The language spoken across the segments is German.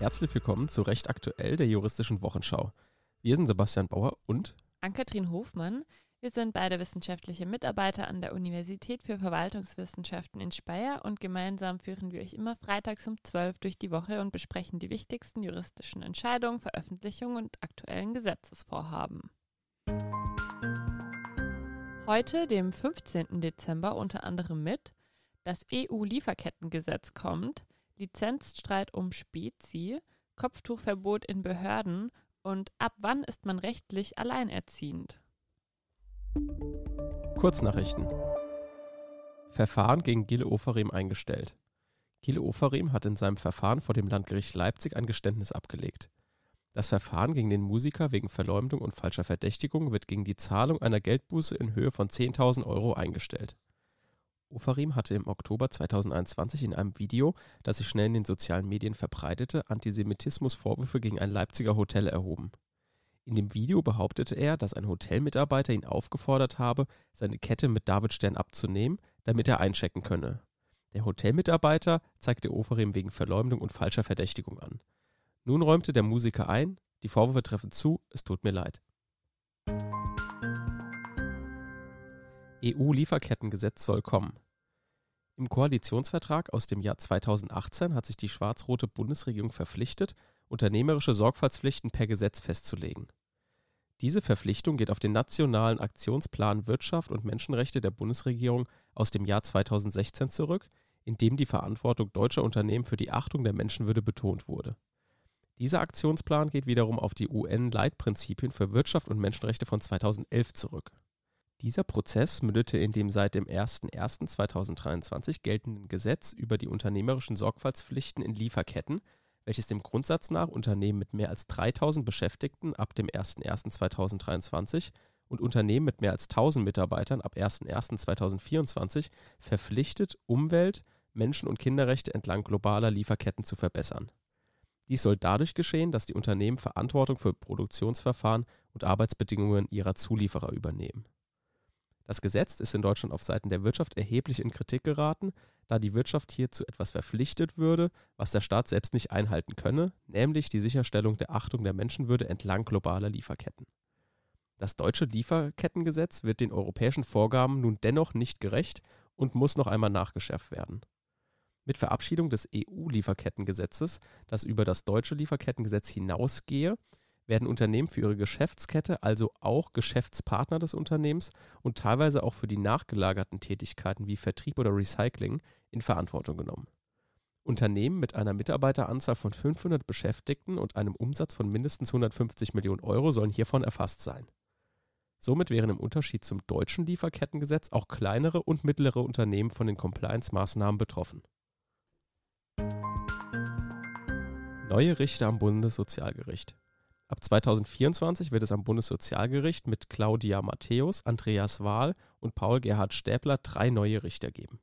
Herzlich willkommen zu Recht aktuell der juristischen Wochenschau. Wir sind Sebastian Bauer und Ann-Kathrin Hofmann. Wir sind beide wissenschaftliche Mitarbeiter an der Universität für Verwaltungswissenschaften in Speyer und gemeinsam führen wir euch immer freitags um 12 durch die Woche und besprechen die wichtigsten juristischen Entscheidungen, Veröffentlichungen und aktuellen Gesetzesvorhaben. Heute, dem 15. Dezember, unter anderem mit das EU-Lieferkettengesetz kommt, Lizenzstreit um Spezi, Kopftuchverbot in Behörden und ab wann ist man rechtlich alleinerziehend? Kurznachrichten. Verfahren gegen Gile Oferim eingestellt. Gile Oferim hat in seinem Verfahren vor dem Landgericht Leipzig ein Geständnis abgelegt. Das Verfahren gegen den Musiker wegen Verleumdung und falscher Verdächtigung wird gegen die Zahlung einer Geldbuße in Höhe von 10.000 Euro eingestellt. Ofarim hatte im Oktober 2021 in einem Video, das sich schnell in den sozialen Medien verbreitete, Antisemitismusvorwürfe gegen ein Leipziger Hotel erhoben. In dem Video behauptete er, dass ein Hotelmitarbeiter ihn aufgefordert habe, seine Kette mit Davidstern abzunehmen, damit er einchecken könne. Der Hotelmitarbeiter zeigte Ofarim wegen Verleumdung und falscher Verdächtigung an. Nun räumte der Musiker ein, die Vorwürfe treffen zu, es tut mir leid. EU-Lieferkettengesetz soll kommen. Im Koalitionsvertrag aus dem Jahr 2018 hat sich die schwarz-rote Bundesregierung verpflichtet, unternehmerische Sorgfaltspflichten per Gesetz festzulegen. Diese Verpflichtung geht auf den Nationalen Aktionsplan Wirtschaft und Menschenrechte der Bundesregierung aus dem Jahr 2016 zurück, in dem die Verantwortung deutscher Unternehmen für die Achtung der Menschenwürde betont wurde. Dieser Aktionsplan geht wiederum auf die UN-Leitprinzipien für Wirtschaft und Menschenrechte von 2011 zurück. Dieser Prozess mündete in dem seit dem 01.01.2023 geltenden Gesetz über die unternehmerischen Sorgfaltspflichten in Lieferketten, welches dem Grundsatz nach Unternehmen mit mehr als 3000 Beschäftigten ab dem 01.01.2023 und Unternehmen mit mehr als 1000 Mitarbeitern ab 01.01.2024 verpflichtet, Umwelt-, Menschen- und Kinderrechte entlang globaler Lieferketten zu verbessern. Dies soll dadurch geschehen, dass die Unternehmen Verantwortung für Produktionsverfahren und Arbeitsbedingungen ihrer Zulieferer übernehmen. Das Gesetz ist in Deutschland auf Seiten der Wirtschaft erheblich in Kritik geraten, da die Wirtschaft hier zu etwas verpflichtet würde, was der Staat selbst nicht einhalten könne, nämlich die Sicherstellung der Achtung der Menschenwürde entlang globaler Lieferketten. Das deutsche Lieferkettengesetz wird den europäischen Vorgaben nun dennoch nicht gerecht und muss noch einmal nachgeschärft werden. Mit Verabschiedung des EU-Lieferkettengesetzes, das über das deutsche Lieferkettengesetz hinausgehe, werden Unternehmen für ihre Geschäftskette, also auch Geschäftspartner des Unternehmens und teilweise auch für die nachgelagerten Tätigkeiten wie Vertrieb oder Recycling in Verantwortung genommen. Unternehmen mit einer Mitarbeiteranzahl von 500 Beschäftigten und einem Umsatz von mindestens 150 Millionen Euro sollen hiervon erfasst sein. Somit wären im Unterschied zum deutschen Lieferkettengesetz auch kleinere und mittlere Unternehmen von den Compliance-Maßnahmen betroffen. Neue Richter am Bundessozialgericht. Ab 2024 wird es am Bundessozialgericht mit Claudia Matthäus, Andreas Wahl und Paul Gerhard Stäbler drei neue Richter geben.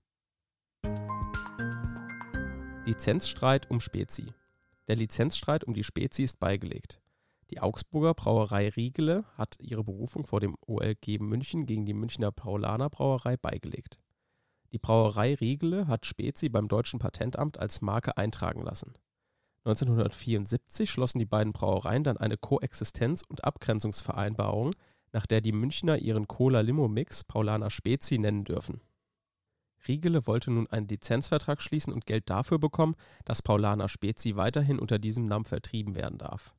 Lizenzstreit um Spezi. Der Lizenzstreit um die Spezi ist beigelegt. Die Augsburger Brauerei Riegele hat ihre Berufung vor dem OLG München gegen die Münchner Paulaner Brauerei beigelegt. Die Brauerei Riegele hat Spezi beim deutschen Patentamt als Marke eintragen lassen. 1974 schlossen die beiden Brauereien dann eine Koexistenz- und Abgrenzungsvereinbarung, nach der die Münchner ihren Cola-Limo-Mix Paulaner Spezi nennen dürfen. Riegele wollte nun einen Lizenzvertrag schließen und Geld dafür bekommen, dass Paulaner Spezi weiterhin unter diesem Namen vertrieben werden darf.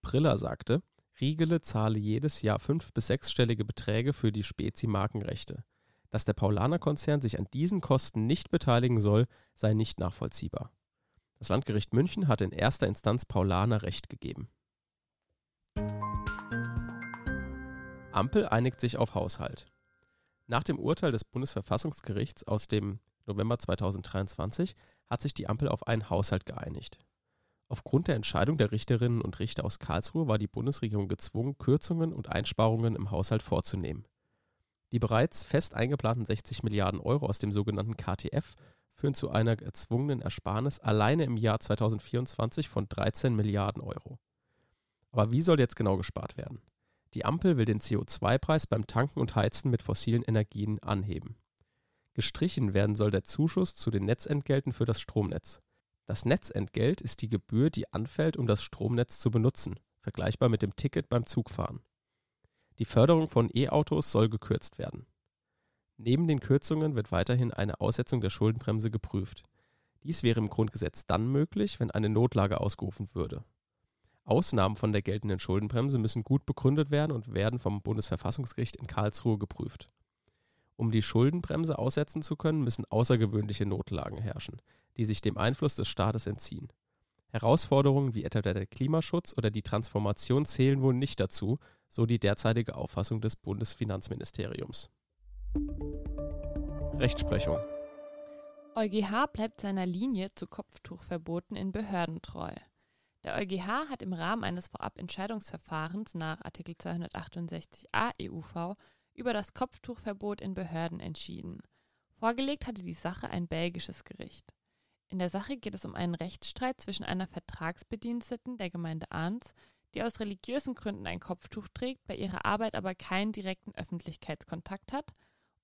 Briller sagte, Riegele zahle jedes Jahr fünf- bis sechsstellige Beträge für die Spezi-Markenrechte. Dass der Paulaner-Konzern sich an diesen Kosten nicht beteiligen soll, sei nicht nachvollziehbar. Das Landgericht München hat in erster Instanz Paulaner Recht gegeben. Ampel einigt sich auf Haushalt. Nach dem Urteil des Bundesverfassungsgerichts aus dem November 2023 hat sich die Ampel auf einen Haushalt geeinigt. Aufgrund der Entscheidung der Richterinnen und Richter aus Karlsruhe war die Bundesregierung gezwungen, Kürzungen und Einsparungen im Haushalt vorzunehmen. Die bereits fest eingeplanten 60 Milliarden Euro aus dem sogenannten KTF führen zu einer erzwungenen Ersparnis alleine im Jahr 2024 von 13 Milliarden Euro. Aber wie soll jetzt genau gespart werden? Die Ampel will den CO2-Preis beim Tanken und Heizen mit fossilen Energien anheben. Gestrichen werden soll der Zuschuss zu den Netzentgelten für das Stromnetz. Das Netzentgelt ist die Gebühr, die anfällt, um das Stromnetz zu benutzen, vergleichbar mit dem Ticket beim Zugfahren. Die Förderung von E-Autos soll gekürzt werden. Neben den Kürzungen wird weiterhin eine Aussetzung der Schuldenbremse geprüft. Dies wäre im Grundgesetz dann möglich, wenn eine Notlage ausgerufen würde. Ausnahmen von der geltenden Schuldenbremse müssen gut begründet werden und werden vom Bundesverfassungsgericht in Karlsruhe geprüft. Um die Schuldenbremse aussetzen zu können, müssen außergewöhnliche Notlagen herrschen, die sich dem Einfluss des Staates entziehen. Herausforderungen wie etwa der Klimaschutz oder die Transformation zählen wohl nicht dazu, so die derzeitige Auffassung des Bundesfinanzministeriums. Rechtsprechung EuGH bleibt seiner Linie zu Kopftuchverboten in Behörden treu. Der EuGH hat im Rahmen eines Vorabentscheidungsverfahrens nach Artikel 268a EUV über das Kopftuchverbot in Behörden entschieden. Vorgelegt hatte die Sache ein belgisches Gericht. In der Sache geht es um einen Rechtsstreit zwischen einer Vertragsbediensteten der Gemeinde Ahns, die aus religiösen Gründen ein Kopftuch trägt, bei ihrer Arbeit aber keinen direkten Öffentlichkeitskontakt hat,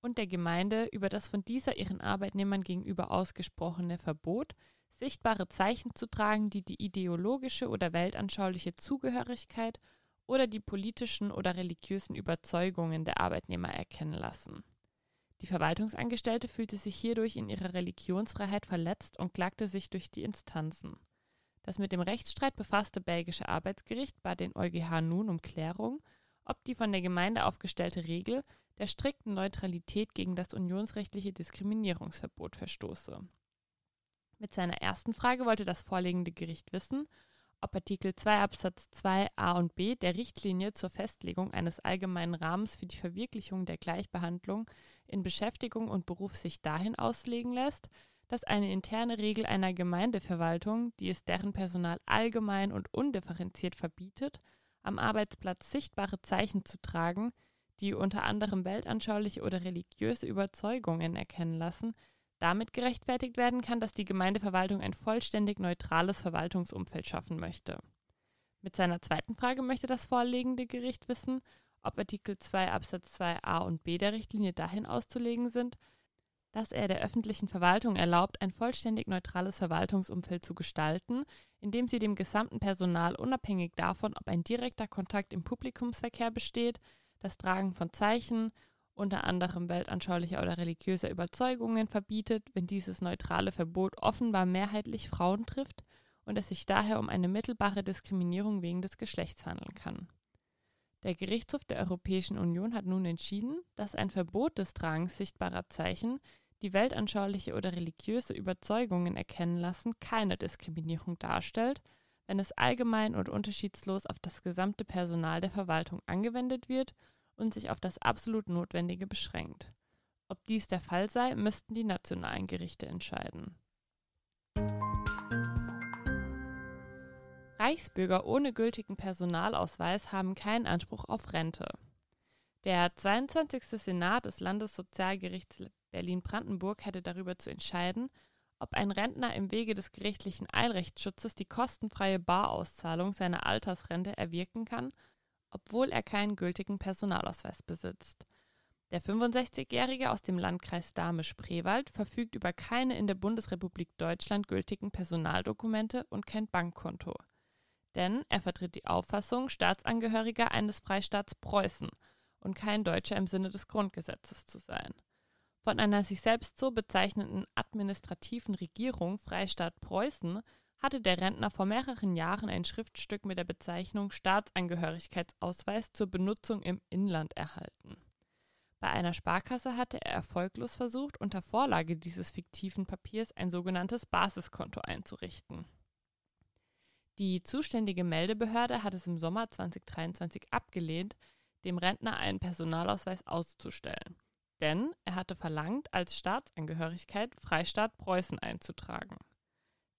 und der Gemeinde über das von dieser ihren Arbeitnehmern gegenüber ausgesprochene Verbot, sichtbare Zeichen zu tragen, die die ideologische oder weltanschauliche Zugehörigkeit oder die politischen oder religiösen Überzeugungen der Arbeitnehmer erkennen lassen. Die Verwaltungsangestellte fühlte sich hierdurch in ihrer Religionsfreiheit verletzt und klagte sich durch die Instanzen. Das mit dem Rechtsstreit befasste belgische Arbeitsgericht bat den EuGH nun um Klärung, ob die von der Gemeinde aufgestellte Regel der strikten Neutralität gegen das unionsrechtliche Diskriminierungsverbot verstoße. Mit seiner ersten Frage wollte das vorliegende Gericht wissen, ob Artikel 2 Absatz 2 a und b der Richtlinie zur Festlegung eines allgemeinen Rahmens für die Verwirklichung der Gleichbehandlung in Beschäftigung und Beruf sich dahin auslegen lässt, dass eine interne Regel einer Gemeindeverwaltung, die es deren Personal allgemein und undifferenziert verbietet, am Arbeitsplatz sichtbare Zeichen zu tragen, die unter anderem weltanschauliche oder religiöse Überzeugungen erkennen lassen, damit gerechtfertigt werden kann, dass die Gemeindeverwaltung ein vollständig neutrales Verwaltungsumfeld schaffen möchte. Mit seiner zweiten Frage möchte das vorliegende Gericht wissen, ob Artikel 2 Absatz 2 a und b der Richtlinie dahin auszulegen sind, dass er der öffentlichen Verwaltung erlaubt, ein vollständig neutrales Verwaltungsumfeld zu gestalten, indem sie dem gesamten Personal unabhängig davon, ob ein direkter Kontakt im Publikumsverkehr besteht, das Tragen von Zeichen, unter anderem weltanschaulicher oder religiöser Überzeugungen verbietet, wenn dieses neutrale Verbot offenbar mehrheitlich Frauen trifft und es sich daher um eine mittelbare Diskriminierung wegen des Geschlechts handeln kann. Der Gerichtshof der Europäischen Union hat nun entschieden, dass ein Verbot des Tragens sichtbarer Zeichen, die weltanschauliche oder religiöse Überzeugungen erkennen lassen, keine Diskriminierung darstellt, wenn es allgemein und unterschiedslos auf das gesamte Personal der Verwaltung angewendet wird und sich auf das absolut Notwendige beschränkt. Ob dies der Fall sei, müssten die nationalen Gerichte entscheiden. Reichsbürger ohne gültigen Personalausweis haben keinen Anspruch auf Rente. Der 22. Senat des Landessozialgerichts Berlin-Brandenburg hätte darüber zu entscheiden, ob ein Rentner im Wege des gerichtlichen Eilrechtsschutzes die kostenfreie Barauszahlung seiner Altersrente erwirken kann obwohl er keinen gültigen Personalausweis besitzt. Der 65-Jährige aus dem Landkreis Dahme-Spreewald verfügt über keine in der Bundesrepublik Deutschland gültigen Personaldokumente und kein Bankkonto. Denn er vertritt die Auffassung, Staatsangehöriger eines Freistaats Preußen und kein Deutscher im Sinne des Grundgesetzes zu sein. Von einer sich selbst so bezeichnenden administrativen Regierung Freistaat Preußen hatte der Rentner vor mehreren Jahren ein Schriftstück mit der Bezeichnung Staatsangehörigkeitsausweis zur Benutzung im Inland erhalten. Bei einer Sparkasse hatte er erfolglos versucht, unter Vorlage dieses fiktiven Papiers ein sogenanntes Basiskonto einzurichten. Die zuständige Meldebehörde hat es im Sommer 2023 abgelehnt, dem Rentner einen Personalausweis auszustellen. Denn er hatte verlangt, als Staatsangehörigkeit Freistaat Preußen einzutragen.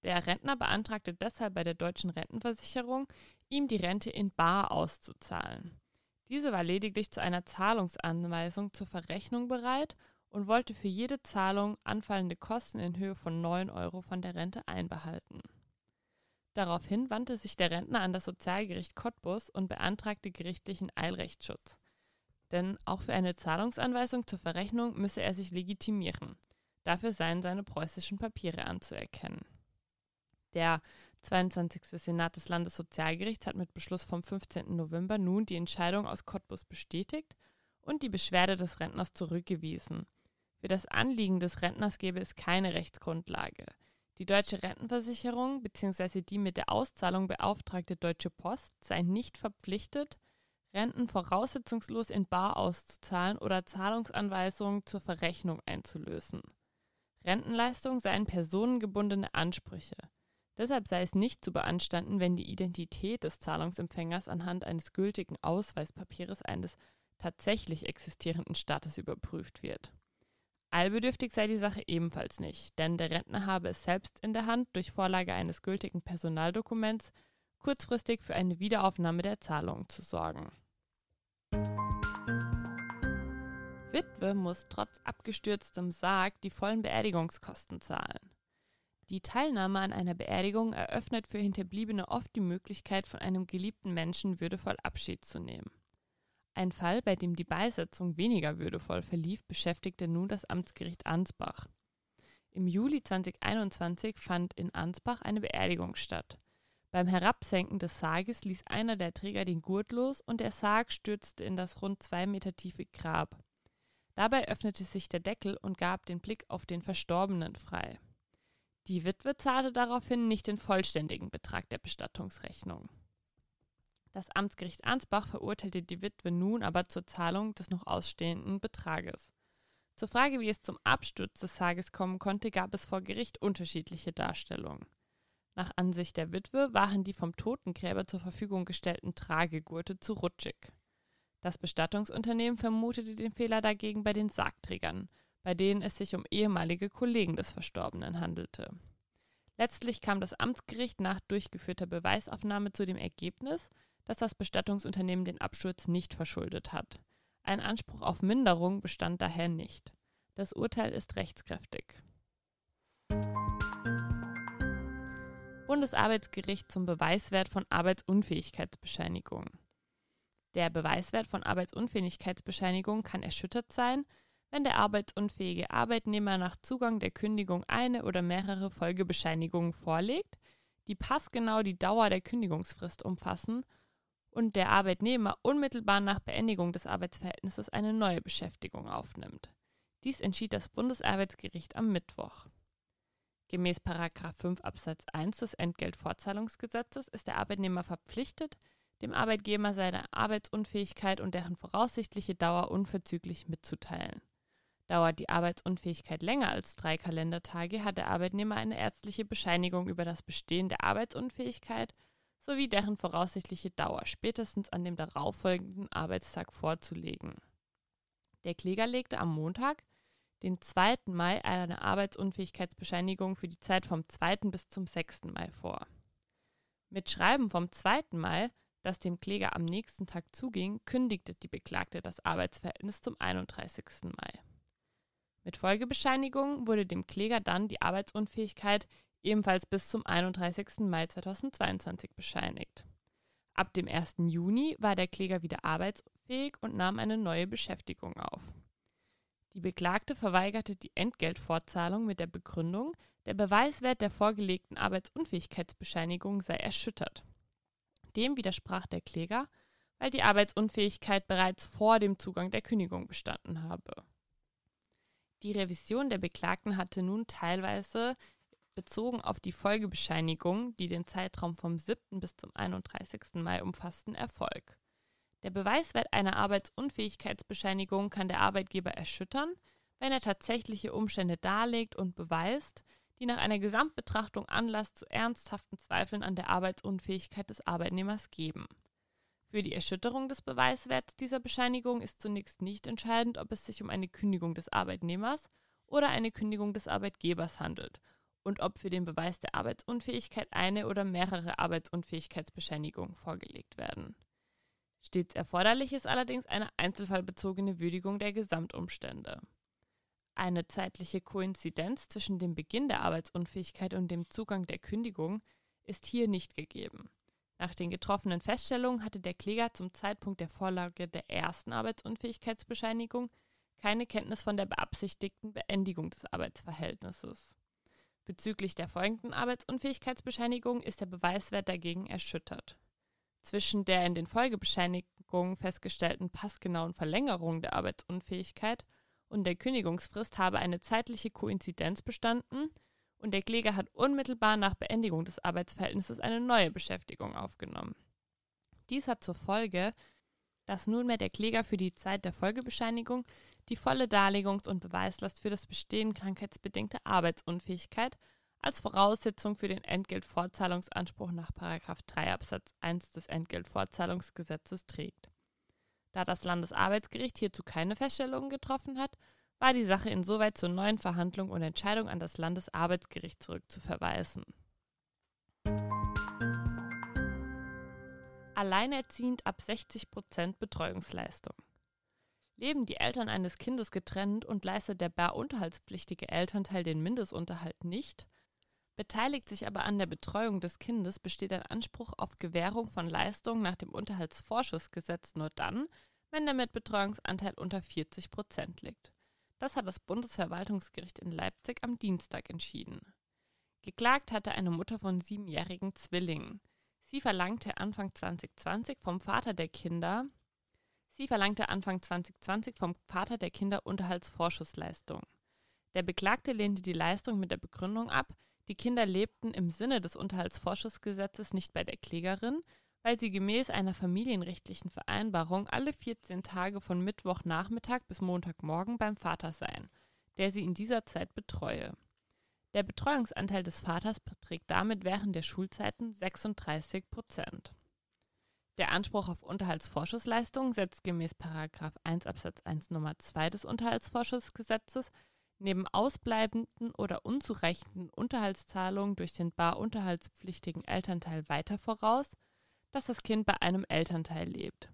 Der Rentner beantragte deshalb bei der deutschen Rentenversicherung, ihm die Rente in Bar auszuzahlen. Diese war lediglich zu einer Zahlungsanweisung zur Verrechnung bereit und wollte für jede Zahlung anfallende Kosten in Höhe von 9 Euro von der Rente einbehalten. Daraufhin wandte sich der Rentner an das Sozialgericht Cottbus und beantragte gerichtlichen Eilrechtsschutz. Denn auch für eine Zahlungsanweisung zur Verrechnung müsse er sich legitimieren. Dafür seien seine preußischen Papiere anzuerkennen. Der 22. Senat des Landessozialgerichts hat mit Beschluss vom 15. November nun die Entscheidung aus Cottbus bestätigt und die Beschwerde des Rentners zurückgewiesen. Für das Anliegen des Rentners gäbe es keine Rechtsgrundlage. Die deutsche Rentenversicherung bzw. die mit der Auszahlung beauftragte Deutsche Post sei nicht verpflichtet, Renten voraussetzungslos in Bar auszuzahlen oder Zahlungsanweisungen zur Verrechnung einzulösen. Rentenleistungen seien personengebundene Ansprüche. Deshalb sei es nicht zu beanstanden, wenn die Identität des Zahlungsempfängers anhand eines gültigen Ausweispapiers eines tatsächlich existierenden Staates überprüft wird. Allbedürftig sei die Sache ebenfalls nicht, denn der Rentner habe es selbst in der Hand, durch Vorlage eines gültigen Personaldokuments kurzfristig für eine Wiederaufnahme der Zahlungen zu sorgen. Witwe muss trotz abgestürztem Sarg die vollen Beerdigungskosten zahlen. Die Teilnahme an einer Beerdigung eröffnet für Hinterbliebene oft die Möglichkeit, von einem geliebten Menschen würdevoll Abschied zu nehmen. Ein Fall, bei dem die Beisetzung weniger würdevoll verlief, beschäftigte nun das Amtsgericht Ansbach. Im Juli 2021 fand in Ansbach eine Beerdigung statt. Beim Herabsenken des Sarges ließ einer der Träger den Gurt los und der Sarg stürzte in das rund zwei Meter tiefe Grab. Dabei öffnete sich der Deckel und gab den Blick auf den Verstorbenen frei. Die Witwe zahlte daraufhin nicht den vollständigen Betrag der Bestattungsrechnung. Das Amtsgericht Ansbach verurteilte die Witwe nun aber zur Zahlung des noch ausstehenden Betrages. Zur Frage, wie es zum Absturz des Sarges kommen konnte, gab es vor Gericht unterschiedliche Darstellungen. Nach Ansicht der Witwe waren die vom Totengräber zur Verfügung gestellten Tragegurte zu rutschig. Das Bestattungsunternehmen vermutete den Fehler dagegen bei den Sargträgern, bei denen es sich um ehemalige Kollegen des Verstorbenen handelte. Letztlich kam das Amtsgericht nach durchgeführter Beweisaufnahme zu dem Ergebnis, dass das Bestattungsunternehmen den Absturz nicht verschuldet hat. Ein Anspruch auf Minderung bestand daher nicht. Das Urteil ist rechtskräftig. Bundesarbeitsgericht zum Beweiswert von Arbeitsunfähigkeitsbescheinigungen. Der Beweiswert von Arbeitsunfähigkeitsbescheinigungen kann erschüttert sein, wenn der arbeitsunfähige Arbeitnehmer nach Zugang der Kündigung eine oder mehrere Folgebescheinigungen vorlegt, die passgenau die Dauer der Kündigungsfrist umfassen und der Arbeitnehmer unmittelbar nach Beendigung des Arbeitsverhältnisses eine neue Beschäftigung aufnimmt. Dies entschied das Bundesarbeitsgericht am Mittwoch. Gemäß 5 Absatz 1 des Entgeltfortzahlungsgesetzes ist der Arbeitnehmer verpflichtet, dem Arbeitgeber seine Arbeitsunfähigkeit und deren voraussichtliche Dauer unverzüglich mitzuteilen. Dauert die Arbeitsunfähigkeit länger als drei Kalendertage, hat der Arbeitnehmer eine ärztliche Bescheinigung über das Bestehen der Arbeitsunfähigkeit sowie deren voraussichtliche Dauer spätestens an dem darauffolgenden Arbeitstag vorzulegen. Der Kläger legte am Montag, den 2. Mai, eine Arbeitsunfähigkeitsbescheinigung für die Zeit vom 2. bis zum 6. Mai vor. Mit Schreiben vom 2. Mai, das dem Kläger am nächsten Tag zuging, kündigte die Beklagte das Arbeitsverhältnis zum 31. Mai. Mit Folgebescheinigung wurde dem Kläger dann die Arbeitsunfähigkeit ebenfalls bis zum 31. Mai 2022 bescheinigt. Ab dem 1. Juni war der Kläger wieder arbeitsfähig und nahm eine neue Beschäftigung auf. Die Beklagte verweigerte die Entgeltfortzahlung mit der Begründung, der Beweiswert der vorgelegten Arbeitsunfähigkeitsbescheinigung sei erschüttert. Dem widersprach der Kläger, weil die Arbeitsunfähigkeit bereits vor dem Zugang der Kündigung bestanden habe. Die Revision der Beklagten hatte nun teilweise bezogen auf die Folgebescheinigung, die den Zeitraum vom 7. bis zum 31. Mai umfassten, Erfolg. Der Beweiswert einer Arbeitsunfähigkeitsbescheinigung kann der Arbeitgeber erschüttern, wenn er tatsächliche Umstände darlegt und beweist, die nach einer Gesamtbetrachtung Anlass zu ernsthaften Zweifeln an der Arbeitsunfähigkeit des Arbeitnehmers geben. Für die Erschütterung des Beweiswerts dieser Bescheinigung ist zunächst nicht entscheidend, ob es sich um eine Kündigung des Arbeitnehmers oder eine Kündigung des Arbeitgebers handelt und ob für den Beweis der Arbeitsunfähigkeit eine oder mehrere Arbeitsunfähigkeitsbescheinigungen vorgelegt werden. Stets erforderlich ist allerdings eine einzelfallbezogene Würdigung der Gesamtumstände. Eine zeitliche Koinzidenz zwischen dem Beginn der Arbeitsunfähigkeit und dem Zugang der Kündigung ist hier nicht gegeben. Nach den getroffenen Feststellungen hatte der Kläger zum Zeitpunkt der Vorlage der ersten Arbeitsunfähigkeitsbescheinigung keine Kenntnis von der beabsichtigten Beendigung des Arbeitsverhältnisses. Bezüglich der folgenden Arbeitsunfähigkeitsbescheinigung ist der Beweiswert dagegen erschüttert. Zwischen der in den Folgebescheinigungen festgestellten passgenauen Verlängerung der Arbeitsunfähigkeit und der Kündigungsfrist habe eine zeitliche Koinzidenz bestanden und der Kläger hat unmittelbar nach Beendigung des Arbeitsverhältnisses eine neue Beschäftigung aufgenommen. Dies hat zur Folge, dass nunmehr der Kläger für die Zeit der Folgebescheinigung die volle Darlegungs- und Beweislast für das Bestehen krankheitsbedingter Arbeitsunfähigkeit als Voraussetzung für den Entgeltfortzahlungsanspruch nach 3 Absatz 1 des Entgeltfortzahlungsgesetzes trägt. Da das Landesarbeitsgericht hierzu keine Feststellungen getroffen hat, war die Sache insoweit zur neuen Verhandlung und Entscheidung an das Landesarbeitsgericht zurückzuverweisen. Alleinerziehend ab 60 Prozent Betreuungsleistung. Leben die Eltern eines Kindes getrennt und leistet der bar unterhaltspflichtige Elternteil den Mindestunterhalt nicht, beteiligt sich aber an der Betreuung des Kindes, besteht ein Anspruch auf Gewährung von Leistungen nach dem Unterhaltsvorschussgesetz nur dann, wenn der Mitbetreuungsanteil unter 40 Prozent liegt. Das hat das Bundesverwaltungsgericht in Leipzig am Dienstag entschieden. Geklagt hatte eine Mutter von siebenjährigen Zwillingen. Sie verlangte Anfang 2020 vom Vater der Kinder, sie verlangte Anfang 2020 vom Vater der Kinder Unterhaltsvorschussleistung. Der Beklagte lehnte die Leistung mit der Begründung ab, die Kinder lebten im Sinne des Unterhaltsvorschussgesetzes nicht bei der Klägerin, weil sie gemäß einer familienrechtlichen Vereinbarung alle 14 Tage von Mittwochnachmittag bis Montagmorgen beim Vater seien, der sie in dieser Zeit betreue. Der Betreuungsanteil des Vaters beträgt damit während der Schulzeiten 36 Prozent. Der Anspruch auf Unterhaltsvorschussleistung setzt gemäß 1 Absatz 1 Nummer 2 des Unterhaltsvorschussgesetzes neben ausbleibenden oder unzureichenden Unterhaltszahlungen durch den bar unterhaltspflichtigen Elternteil weiter voraus, dass das Kind bei einem Elternteil lebt.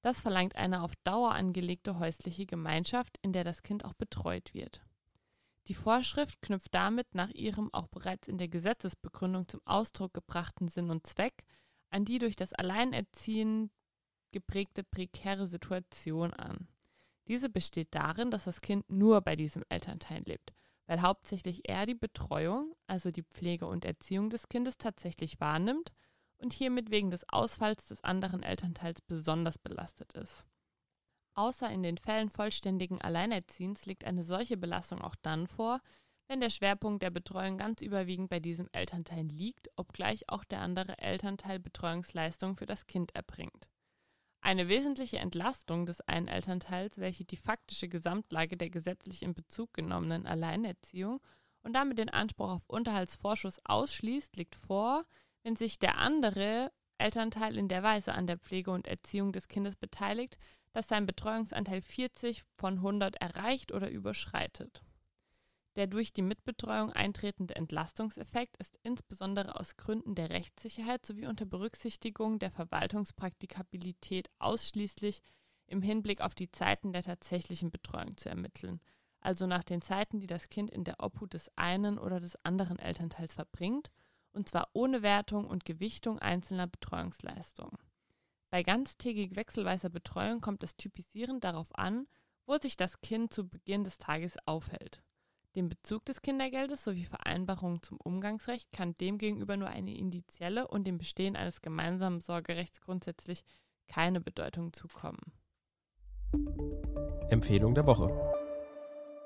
Das verlangt eine auf Dauer angelegte häusliche Gemeinschaft, in der das Kind auch betreut wird. Die Vorschrift knüpft damit nach ihrem auch bereits in der Gesetzesbegründung zum Ausdruck gebrachten Sinn und Zweck an die durch das Alleinerziehen geprägte prekäre Situation an. Diese besteht darin, dass das Kind nur bei diesem Elternteil lebt, weil hauptsächlich er die Betreuung, also die Pflege und Erziehung des Kindes tatsächlich wahrnimmt und hiermit wegen des Ausfalls des anderen Elternteils besonders belastet ist. Außer in den Fällen vollständigen Alleinerziehens liegt eine solche Belastung auch dann vor, wenn der Schwerpunkt der Betreuung ganz überwiegend bei diesem Elternteil liegt, obgleich auch der andere Elternteil Betreuungsleistungen für das Kind erbringt. Eine wesentliche Entlastung des einen Elternteils, welche die faktische Gesamtlage der gesetzlich in Bezug genommenen Alleinerziehung und damit den Anspruch auf Unterhaltsvorschuss ausschließt, liegt vor, wenn sich der andere Elternteil in der Weise an der Pflege und Erziehung des Kindes beteiligt, dass sein Betreuungsanteil 40 von 100 erreicht oder überschreitet. Der durch die Mitbetreuung eintretende Entlastungseffekt ist insbesondere aus Gründen der Rechtssicherheit sowie unter Berücksichtigung der Verwaltungspraktikabilität ausschließlich im Hinblick auf die Zeiten der tatsächlichen Betreuung zu ermitteln, also nach den Zeiten, die das Kind in der Obhut des einen oder des anderen Elternteils verbringt, und zwar ohne Wertung und Gewichtung einzelner Betreuungsleistungen. Bei ganztägig wechselweiser Betreuung kommt es typisierend darauf an, wo sich das Kind zu Beginn des Tages aufhält. Dem Bezug des Kindergeldes sowie Vereinbarungen zum Umgangsrecht kann demgegenüber nur eine indizielle und dem Bestehen eines gemeinsamen Sorgerechts grundsätzlich keine Bedeutung zukommen. Empfehlung der Woche.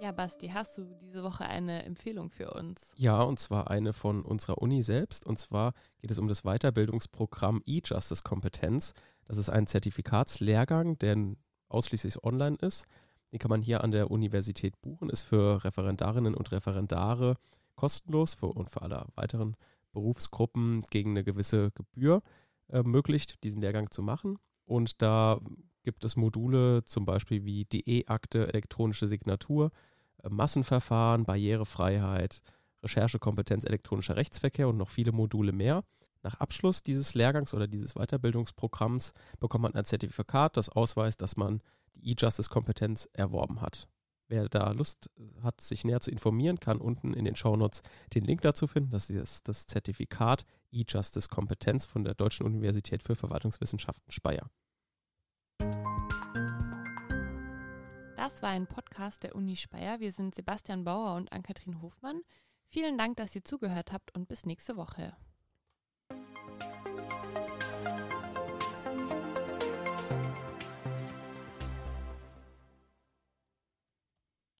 Ja, Basti, hast du diese Woche eine Empfehlung für uns? Ja, und zwar eine von unserer Uni selbst. Und zwar geht es um das Weiterbildungsprogramm E-Justice Kompetenz. Das ist ein Zertifikatslehrgang, der ausschließlich online ist. Den kann man hier an der Universität buchen, ist für Referendarinnen und Referendare kostenlos für, und für alle weiteren Berufsgruppen gegen eine gewisse Gebühr äh, möglich, diesen Lehrgang zu machen. Und da gibt es Module zum Beispiel wie die E-Akte, elektronische Signatur, äh, Massenverfahren, Barrierefreiheit, Recherchekompetenz, elektronischer Rechtsverkehr und noch viele Module mehr. Nach Abschluss dieses Lehrgangs oder dieses Weiterbildungsprogramms bekommt man ein Zertifikat, das ausweist, dass man E-Justice-Kompetenz erworben hat. Wer da Lust hat, sich näher zu informieren, kann unten in den Shownotes den Link dazu finden. Das ist das Zertifikat E-Justice-Kompetenz von der Deutschen Universität für Verwaltungswissenschaften Speyer. Das war ein Podcast der Uni Speyer. Wir sind Sebastian Bauer und Ann-Kathrin Hofmann. Vielen Dank, dass ihr zugehört habt und bis nächste Woche.